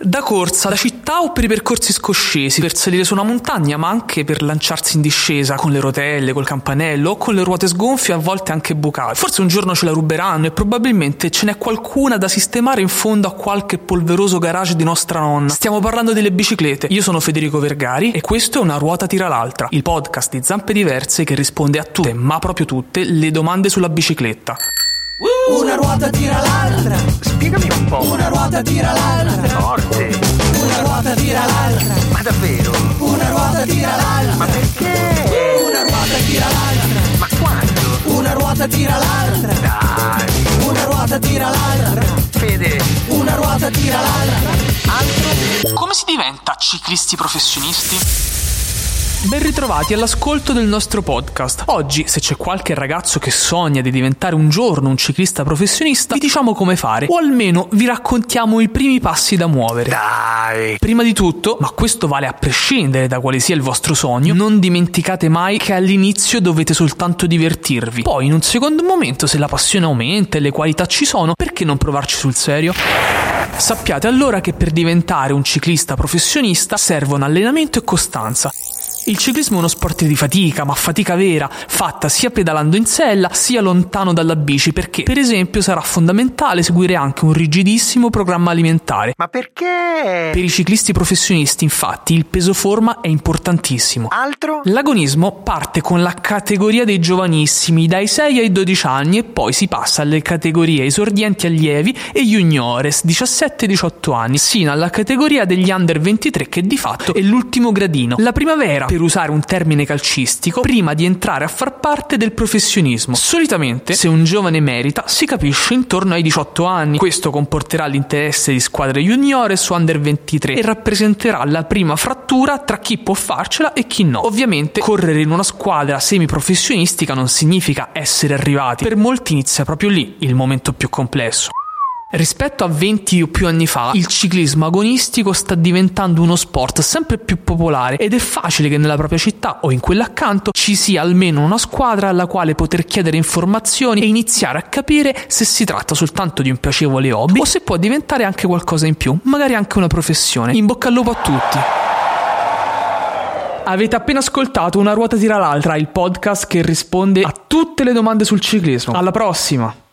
Da corsa, da città o per i percorsi scoscesi, per salire su una montagna, ma anche per lanciarsi in discesa con le rotelle, col campanello o con le ruote sgonfie, a volte anche bucate. Forse un giorno ce la ruberanno e probabilmente ce n'è qualcuna da sistemare in fondo a qualche polveroso garage di nostra nonna. Stiamo parlando delle biciclette. Io sono Federico Vergari e questo è Una ruota tira l'altra, il podcast di Zampe Diverse che risponde a tutte, ma proprio tutte, le domande sulla bicicletta. Una ruota tira l'altra. Spiegami un po'. Una ruota tira l'altra. Forte. Una ruota tira l'altra. Ma davvero? Una ruota tira l'altra. Ma perché? Una ruota tira l'altra. Ma quando? Una ruota tira l'altra. Dai. Una ruota tira l'altra. Fede. Una ruota tira l'altra. Altro? Come si diventa ciclisti professionisti? Ben ritrovati all'ascolto del nostro podcast. Oggi, se c'è qualche ragazzo che sogna di diventare un giorno un ciclista professionista, vi diciamo come fare, o almeno vi raccontiamo i primi passi da muovere. Dai. Prima di tutto, ma questo vale a prescindere da quale sia il vostro sogno, non dimenticate mai che all'inizio dovete soltanto divertirvi. Poi, in un secondo momento, se la passione aumenta e le qualità ci sono, perché non provarci sul serio? Sappiate allora che per diventare un ciclista professionista servono allenamento e costanza. Il ciclismo è uno sport di fatica, ma fatica vera, fatta sia pedalando in sella sia lontano dalla bici, perché per esempio sarà fondamentale seguire anche un rigidissimo programma alimentare. Ma perché? Per i ciclisti professionisti, infatti, il peso forma è importantissimo. Altro? L'agonismo parte con la categoria dei giovanissimi dai 6 ai 12 anni e poi si passa alle categorie esordienti allievi e juniores 17-18 anni, sino alla categoria degli under 23 che di fatto è l'ultimo gradino. La primavera, per usare un termine calcistico, prima di entrare a far parte del professionismo. Solitamente, se un giovane merita, si capisce intorno ai 18 anni. Questo comporterà l'interesse di squadre juniores su under 23 e rappresenterà la prima frattura tra chi può farcela e chi no. Ovviamente, correre in una squadra semiprofessionistica non significa essere arrivati. Per molti inizia proprio lì il momento più complesso. Rispetto a 20 o più anni fa, il ciclismo agonistico sta diventando uno sport sempre più popolare ed è facile che nella propria città o in quella accanto ci sia almeno una squadra alla quale poter chiedere informazioni e iniziare a capire se si tratta soltanto di un piacevole hobby o se può diventare anche qualcosa in più, magari anche una professione. In bocca al lupo a tutti! Avete appena ascoltato Una ruota tira l'altra, il podcast che risponde a tutte le domande sul ciclismo. Alla prossima!